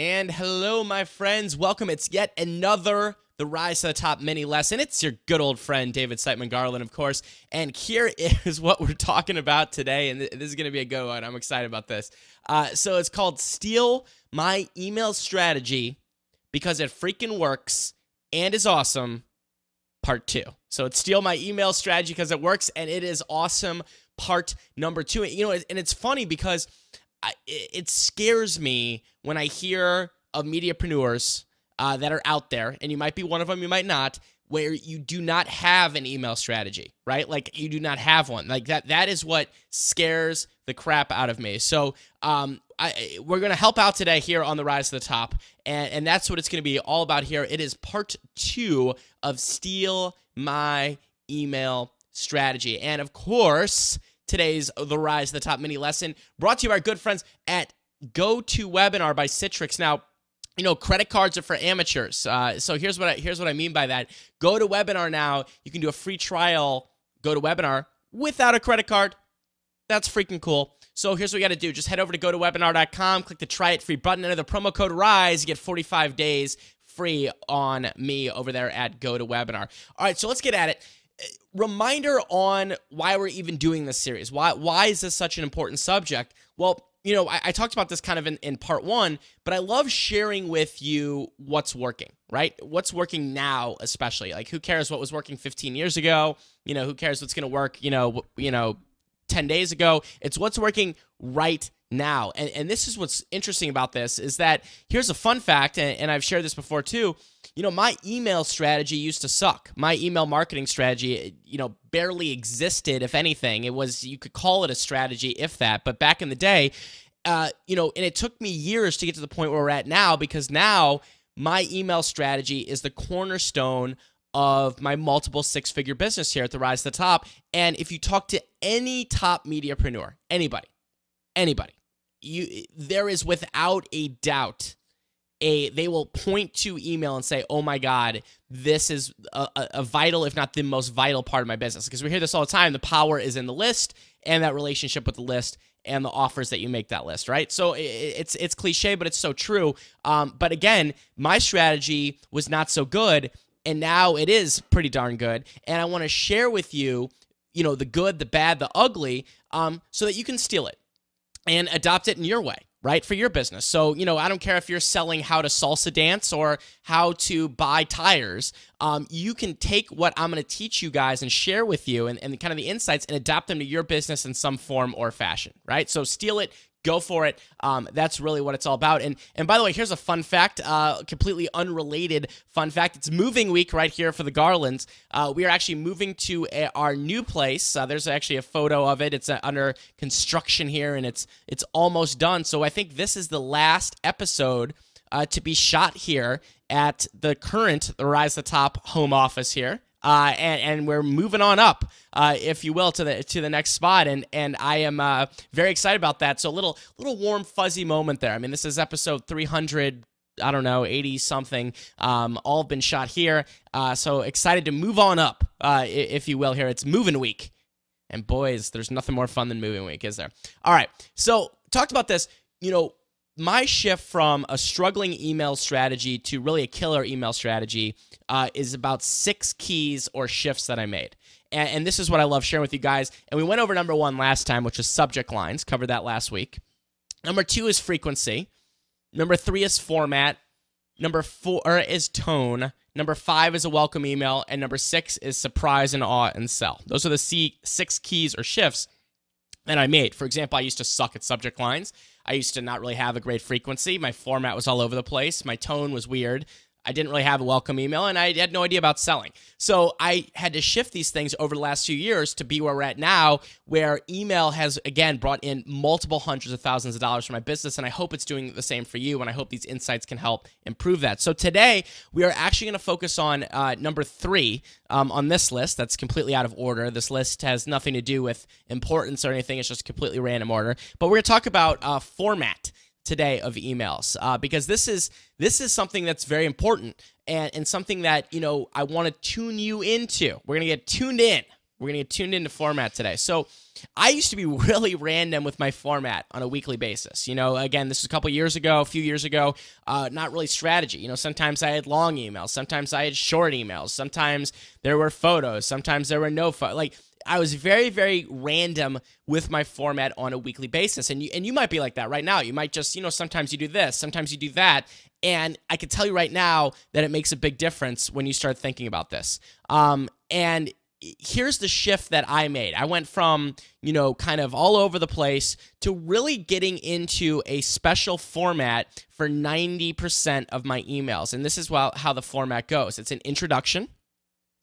And hello, my friends. Welcome. It's yet another The Rise to the Top mini lesson. It's your good old friend, David Siteman Garland, of course. And here is what we're talking about today. And this is going to be a go one. I'm excited about this. Uh, so it's called Steal My Email Strategy because it freaking works and is awesome, part two. So it's Steal My Email Strategy because it works and it is awesome, part number two. You know, and it's funny because It scares me when I hear of mediapreneurs uh, that are out there, and you might be one of them, you might not, where you do not have an email strategy, right? Like you do not have one. Like that. That is what scares the crap out of me. So, um, I, we're going to help out today here on the Rise to the Top, and, and that's what it's going to be all about here. It is part two of Steal My Email Strategy. And of course, today's The Rise the Top mini lesson brought to you by our good friends at GoToWebinar by Citrix. Now, you know, credit cards are for amateurs. Uh, so here's what I, here's what I mean by that. Go to Webinar now. You can do a free trial. Go to Webinar without a credit card. That's freaking cool. So here's what you got to do. Just head over to gotowebinar.com, click the try it free button, enter the promo code RISE. You get 45 days free on me over there at GoToWebinar. All right, so let's get at it reminder on why we're even doing this series. Why why is this such an important subject? Well, you know, I, I, talked about this kind of in, in part one, but I love sharing with you what's working, right? What's working now, especially. Like, who cares what was working 15 years ago? You know, who cares what's going to work? You know, you know, 10 days ago. It's what's working right now. And, and this is what's interesting about this is that here's a fun fact, and, and I've shared this before too you know, my email strategy used to suck. My email marketing strategy, you know, barely existed, if anything. It was, you could call it a strategy, if that. But back in the day, uh, you know, and it took me years to get to the point where we're at now because now my email strategy is the cornerstone of my multiple six figure business here at the Rise to the Top. And if you talk to any top mediapreneur, anybody, anybody, you there is without a doubt a they will point to email and say, "Oh my God, this is a, a, vital, if not the most vital part of my business." Because we hear this all the time. The power is in the list and that relationship with the list and the offers that you make that list, right? So it's it's cliche, but it's so true. Um, but again, my strategy was not so good, and now it is pretty darn good. And I want to share with you, you know, the good, the bad, the ugly, um, so that you can steal it and adopt it in your way right for your business. So you know i don't care if you're selling how to salsa dance or how to buy tires um, you can take what i'm going to teach you guys and share with you and, and kind of the insights and adapt them to your business in some form or fashion right? So steal it go for it. Um, that's really what it's all about. And and by the way, here's a fun fact, uh, completely unrelated fun fact. It's moving week right here for the Garlands. Uh, we are actually moving to a, our new place. Uh, there's actually a photo of it. It's uh, under construction here, and it's it's almost done. So I think this is the last episode. Uh, to be shot here at the current Rise the Top home office here uh, and, and we're moving on up, uh, if you will, to the to the next spot. And and I am uh, very excited about that. So a little little warm fuzzy moment there. I mean, this is episode 300. I don't know, 80 something. Um, all been shot here. Uh, so excited to move on up, uh, if you will. Here, it's moving week, and boys, there's nothing more fun than moving week, is there? All right. So talked about this. You know, my shift from a struggling email strategy to really a killer email strategy uh, is about six keys or shifts that I made. And, and, this is what I love sharing with you guys. And we went over number one last time, which is subject lines, covered that last week. Number two is frequency. Number three is format. Number four is tone. Number five is a welcome email. And number six is surprise and awe and sell. Those are the six keys or shifts that I made. For example, I used to suck at subject lines. I used to not really have a great frequency. My format was all over the place. My tone was weird. I didn't really have a welcome email and I had no idea about selling. So I had to shift these things over the last few years to be where we're at now, where email has again brought in multiple hundreds of thousands of dollars for my business. And I hope it's doing the same for you. And I hope these insights can help improve that. So today we are actually going to focus on uh, number three um, on this list. That's completely out of order. This list has nothing to do with importance or anything, it's just completely random order. But we're going to talk about uh, format today of emails uh, because this is this is something that's very important and, and something that you know I want to tune you into. We're gonna get tuned in. We're to get tuned into format today. So, I used to be really random with my format on a weekly basis. You know, again, this was a couple years ago, a few years ago, uh, not really strategy. You know, sometimes I had long emails, sometimes I had short emails, sometimes there were photos, sometimes there were no photos. Like, I was very, very random with my format on a weekly basis. And you and you might be like that right now. You might just, you know, sometimes you do this, sometimes you do that. And I can tell you right now that it makes a big difference when you start thinking about this. Um, and here's the shift that I made. I went from, you know, kind of all over the place to really getting into a special format for 90% of my emails. And this is how the format goes it's an introduction.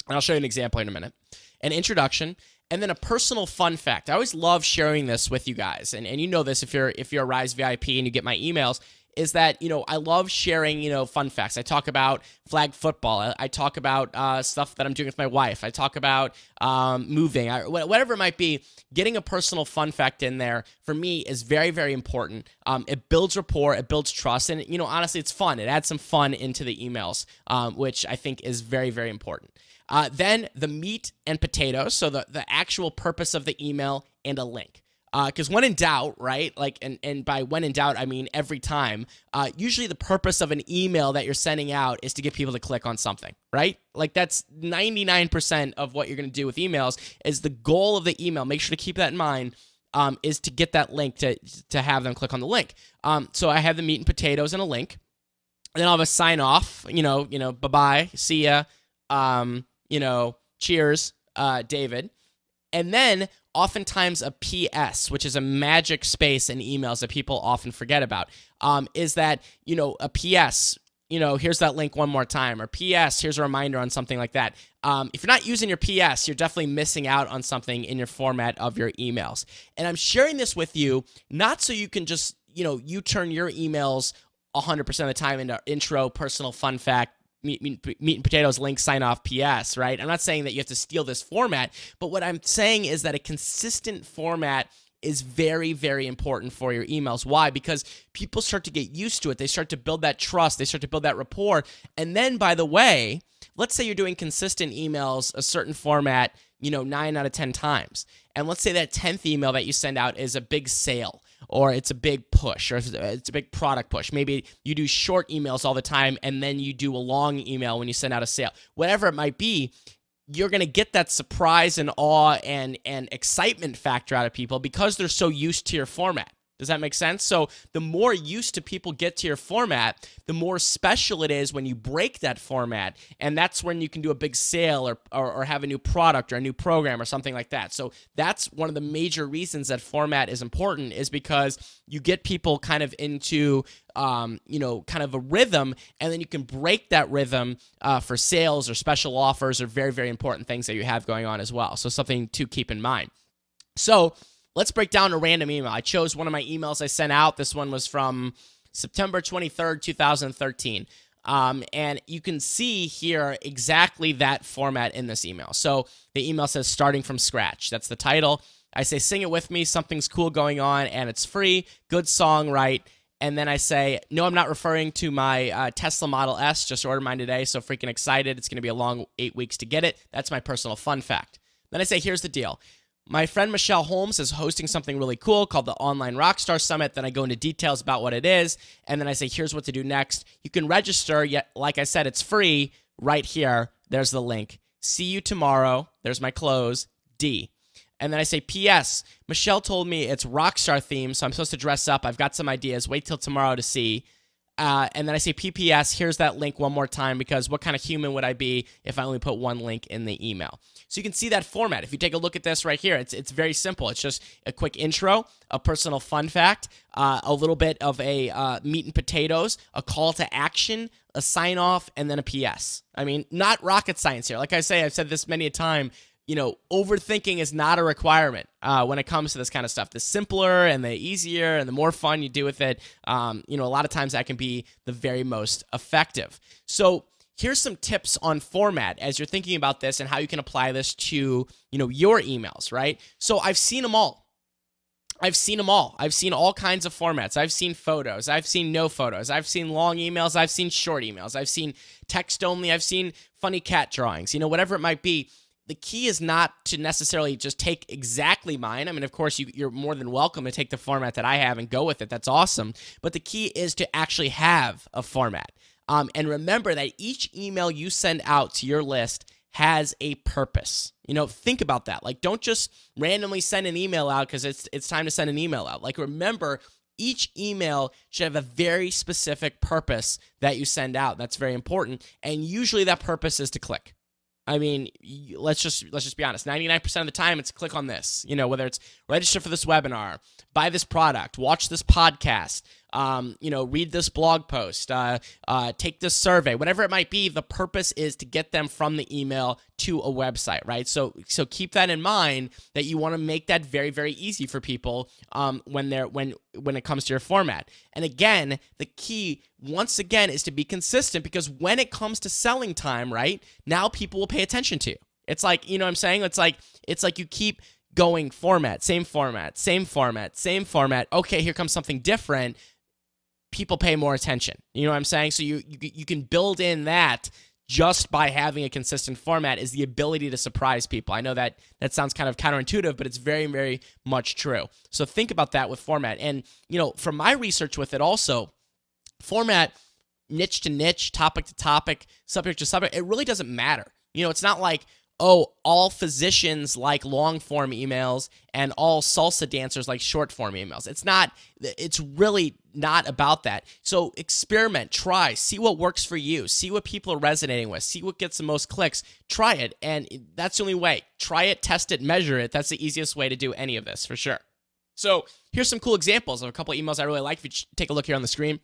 And I'll show you an example in a minute. An introduction and then a personal fun fact. I always love sharing this with you guys. And, and you know this if you're if you're a Rise VIP and you get my emails is that you know I love sharing you know fun facts. I talk about flag football. I, I talk about uh, stuff that I'm doing with my wife. I talk about um, moving, I, whatever it might be. Getting a personal fun fact in there for me is very very important. Um, it builds rapport, it builds trust, and you know honestly, it's fun. It adds some fun into the emails, um, which I think is very very important. Uh, then the meat and potatoes, so the the actual purpose of the email and a link because uh, when in doubt, right? Like, and and by when in doubt, I mean every time. Uh, usually, the purpose of an email that you're sending out is to get people to click on something, right? Like that's 99% of what you're going to do with emails. Is the goal of the email? Make sure to keep that in mind. Um, is to get that link to to have them click on the link. Um, so I have the meat and potatoes and a link. And then I'll have a sign off. You know, you know, bye bye, see ya. Um, you know, cheers, uh, David. And then oftentimes a PS, which is a magic space in emails that people often forget about, um, is that, you know, a PS, you know, here's that link one more time, or PS, here's a reminder on something like that. Um, if you're not using your PS, you're definitely missing out on something in your format of your emails. And I'm sharing this with you not so you can just, you know, you turn your emails 100% of the time into intro, personal fun fact, meat, meat, meat and potatoes link sign off PS, right? I'm not saying that you have to steal this format, but what I'm saying is that a consistent format is very, very important for your emails. Why? Because people start to get used to it. They start to build that trust, they start to build that rapport. And then, by the way, let's say you're doing consistent emails, a certain format, you know, nine out of 10 times. And let's say that 10th email that you send out is a big sale or it's a big push or it's a big product push. Maybe you do short emails all the time and then you do a long email when you send out a sale. Whatever it might be, you're going to get that surprise and awe and and excitement factor out of people because they're so used to your format. Does that make sense? So, the more used to people get to your format, the more special it is when you break that format. And that's when you can do a big sale or, or, or, have a new product or a new program or something like that. So, that's one of the major reasons that format is important, is because you get people kind of into, um, you know, kind of a rhythm, and then you can break that rhythm uh, for sales or special offers or very, very important things that you have going on as well. So, something to keep in mind. So, Let's break down a random email. I chose one of my emails I sent out. This one was from September 23rd, 2013. Um, and you can see here exactly that format in this email. So the email says starting from scratch. That's the title. I say, sing it with me. Something's cool going on and it's free. Good song, right? And then I say, no, I'm not referring to my uh, Tesla Model S. Just ordered mine today. So freaking excited. It's going to be a long eight weeks to get it. That's my personal fun fact. Then I say, here's the deal. My friend Michelle Holmes is hosting something really cool called the Online Rockstar Summit. Then I go into details about what it is, and then I say, here's what to do next. You can register, yet, like I said, it's free right here. There's the link. See you tomorrow. There's my close. D. And then I say, P.S. Michelle told me it's Rockstar theme, so I'm supposed to dress up. I've got some ideas. Wait till tomorrow to see. Uh, and then I say PPS, here's that link one more time because what kind of human would I be if I only put one link in the email? So you can see that format. If you take a look at this right here, it's, it's very simple. It's just a quick intro, a personal fun fact, uh, a little bit of a uh, meat and potatoes, a call to action, a sign off, and then a PS. I mean, not rocket science here. Like I say, I've said this many a time you know, overthinking is not a requirement uh, when it comes to this kind of stuff. The simpler and the easier and the more fun you do with it, um, you know, a lot of times that can be the very most effective. So here's some tips on format as you're thinking about this and how you can apply this to, you know, your emails, right? So I've seen them all. I've seen them all. I've seen all kinds of formats. I've seen photos. I've seen no photos. I've seen long emails. I've seen short emails. I've seen text only. I've seen funny cat drawings. You know, whatever it might be the key is not to necessarily just take exactly mine. I mean, of course, you, you're more than welcome to take the format that I have and go with it. That's awesome. But the key is to actually have a format. Um, and remember that each email you send out to your list has a purpose. You know, think about that. Like, don't just randomly send an email out because it's it's time to send an email out. Like, remember each email should have a very specific purpose that you send out. That's very important. And usually that purpose is to click. I mean, let's just let's just be honest. 99% of the time it's click on this. You know, whether it's register for this webinar, buy this product, watch this podcast, um, you know, read this blog post, uh, uh, take this survey, whatever it might be. The purpose is to get them from the email to a website, right? So, so keep that in mind that you want to make that very, very easy for people um, when they're when when it comes to your format. And again, the key once again is to be consistent because when it comes to selling time, right now people will pay attention to you. It's like you know what I'm saying. It's like it's like you keep going format, same format, same format, same format. Okay, here comes something different people pay more attention. You know what I'm saying? So you, you you can build in that just by having a consistent format is the ability to surprise people. I know that that sounds kind of counterintuitive, but it's very very much true. So think about that with format. And you know, from my research with it also, format niche to niche, topic to topic, subject to subject, it really doesn't matter. You know, it's not like oh, all physicians like long form emails and all salsa dancers like short form emails. It's not, it's really not about that. So experiment, try, see what works for you, see what people are resonating with, see what gets the most clicks, try it. And that's the only way. Try it, test it, measure it. That's the easiest way to do any of this for sure. So here's some cool examples of a couple of emails I really like. If you take a look here on the screen,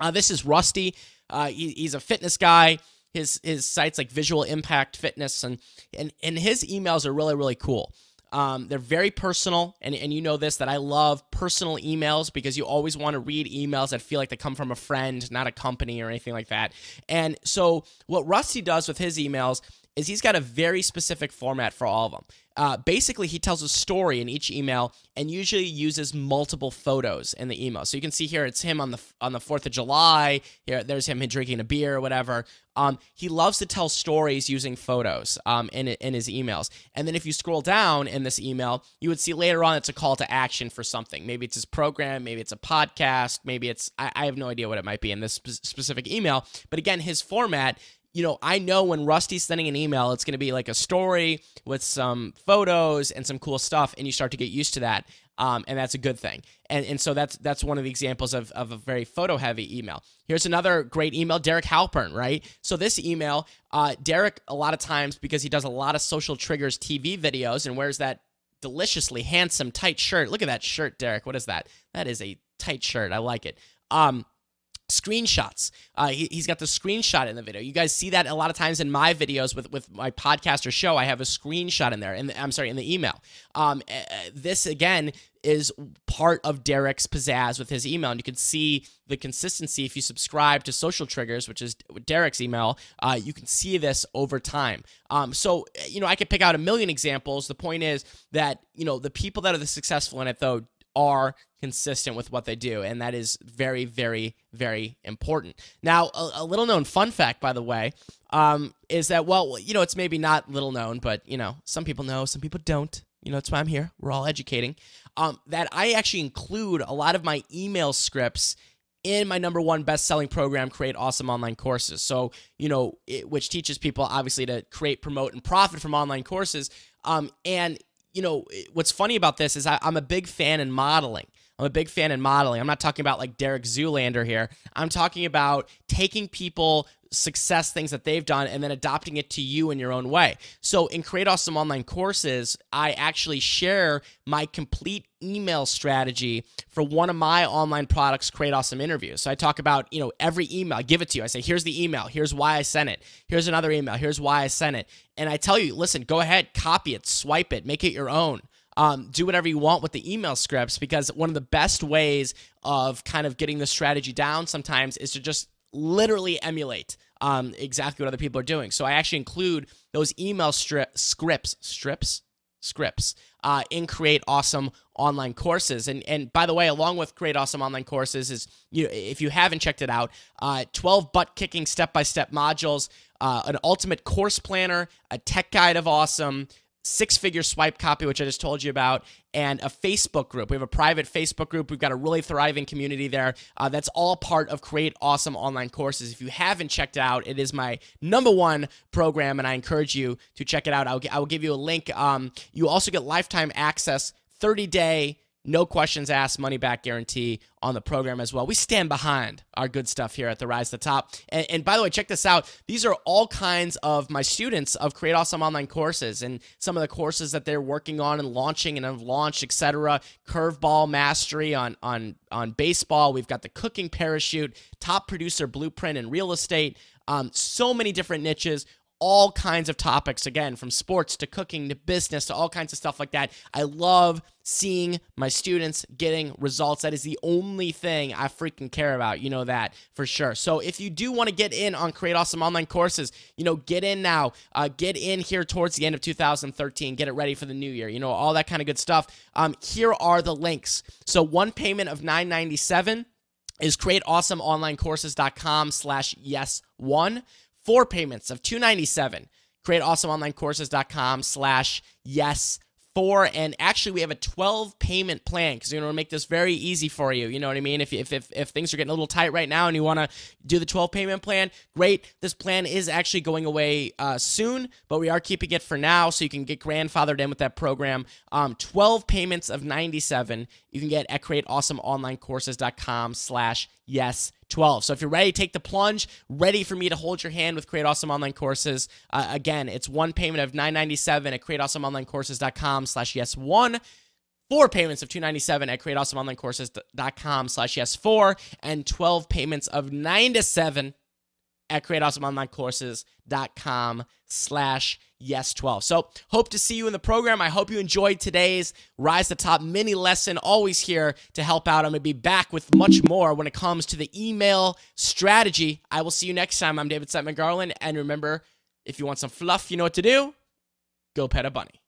uh, this is Rusty. Uh, he, he's a fitness guy his his sites like Visual Impact Fitness and and and his emails are really really cool. Um, they're very personal, and, and you know this that I love personal emails because you always want to read emails that feel like they come from a friend, not a company or anything like that. And so, what Rusty does with his emails is he's got a very specific format for all of them. Uh, basically, he tells a story in each email and usually uses multiple photos in the email. So you can see here it's him on the on the Fourth of July. Here, there's him drinking a beer or whatever. Um, he loves to tell stories using photos um, in in his emails. And then if you scroll down in this email, you would see later on it's a call to action for something. Maybe it's his program, maybe it's a podcast, maybe it's I, I have no idea what it might be in this sp- specific email. But again, his format you know, I know when Rusty's sending an email, it's going to be like a story with some photos and some cool stuff, and you start to get used to that. Um, and that's a good thing. And, and so that's that's one of the examples of, of a very photo heavy email. Here's another great email, Derek Halpern, right? So this email, uh, Derek, a lot of times because he does a lot of social triggers TV videos and wears that deliciously handsome tight shirt. Look at that shirt, Derek. What is that? That is a tight shirt. I like it. Um, screenshots. Uh, he, has got the screenshot in the video. You guys see that a lot of times in my videos with, with my podcast or show. I have a screenshot in there, and I'm sorry, in the email. Um, uh, this again is part of Derek's pizzazz with his email, and you can see the consistency if you subscribe to Social Triggers, which is Derek's email. Uh, you can see this over time. Um, so you know, I could pick out a million examples. The point is that you know the people that are the successful in it though are consistent with what they do. And that is very, very, very important. Now, a, a little known fun fact, by the way, um, is that, well, you know, it's maybe not little known, but, you know, some people know, some people don't. You know, that's why I'm here. We're all educating. Um, that I actually include a lot of my email scripts in my number one best selling program, Create Awesome Online Courses. So, you know, it, which teaches people obviously to create, promote, and profit from online courses. Um, and you know, what's funny about this is I, I'm a big fan in modeling. I'm a big fan in modeling. I'm not talking about like Derek Zoolander here. I'm talking about taking people success things that they've done and then adopting it to you in your own way. So in Create Awesome Online Courses, I actually share my complete email strategy for one of my online products, Create Awesome Interviews. So I talk about, you know, every email, I give it to you. I say, here's the email, here's why I sent it. Here's another email, here's why I sent it. And I tell you, listen, go ahead, copy it, swipe it, make it your own. Um, do whatever you want with the email scripts because one of the best ways of kind of getting the strategy down sometimes is to just literally emulate um, exactly what other people are doing. So I actually include those email scripts, strips, scripts uh, in Create Awesome online courses. And and by the way, along with Create Awesome online courses is you know, if you haven't checked it out, uh, 12 butt kicking step by step modules uh, an ultimate course planner, a tech guide of awesome, six figure swipe copy, which I just told you about, and a Facebook group. We have a private Facebook group. We've got a really thriving community there. Uh, that's all part of Create Awesome Online Courses. If you haven't checked it out, it is my number one program, and I encourage you to check it out. I'll, I will give you a link. Um, you also get lifetime access, 30 day no questions asked, money back guarantee on the program as well. We stand behind our good stuff here at the Rise to the Top. And, and, by the way, check this out. These are all kinds of my students of Create Awesome Online courses and some of the courses that they're working on and launching and have launched, etc. Curveball mastery on on on baseball. We've got the cooking parachute, top producer blueprint in real estate. Um, so many different niches all kinds of topics again from sports to cooking to business to all kinds of stuff like that. I love seeing my students getting results. That is the only thing i freaking care about you know that for sure. So if you do want to get in on create awesome online courses you know get in now. Uh, get in here towards the end of 2013 get it ready for the new year you know all that kind of good stuff. Um, here are the links. So one payment of 997 is createawesomeonlinecourses.com slash yes one four payments of 297 create awesomeonlinecourses.com slash yes four. And actually we have a 12 payment plan because we want to make this very easy for you. You know what i mean? If, if, if, if things are getting a little tight right now and you want to do the 12 payment plan great. This plan is actually going away uh, soon but we are keeping it for now so you can get grandfathered in with that program. Um, 12 payments of 97 you can get at createawesomeonlinecourses.com slash yes 12. So if you're ready take the plunge, ready for me to hold your hand with Create Awesome Online Courses, uh, again, it's one payment of 997 at createawesomeonlinecourses.com slash yes one. Four payments of 297 at createawesomeonlinecourses.com slash yes four, and 12 payments of 9 to 7 at createawesomeonlinecourses.com slash yes 12 so hope to see you in the program. I hope you enjoyed today's rise to top mini lesson. Always here to help out. I'm going to be back with much more when it comes to the email strategy. I will see you next time. I'm david siteman garland. And remember if you want some fluff you know what to do? Go pet a bunny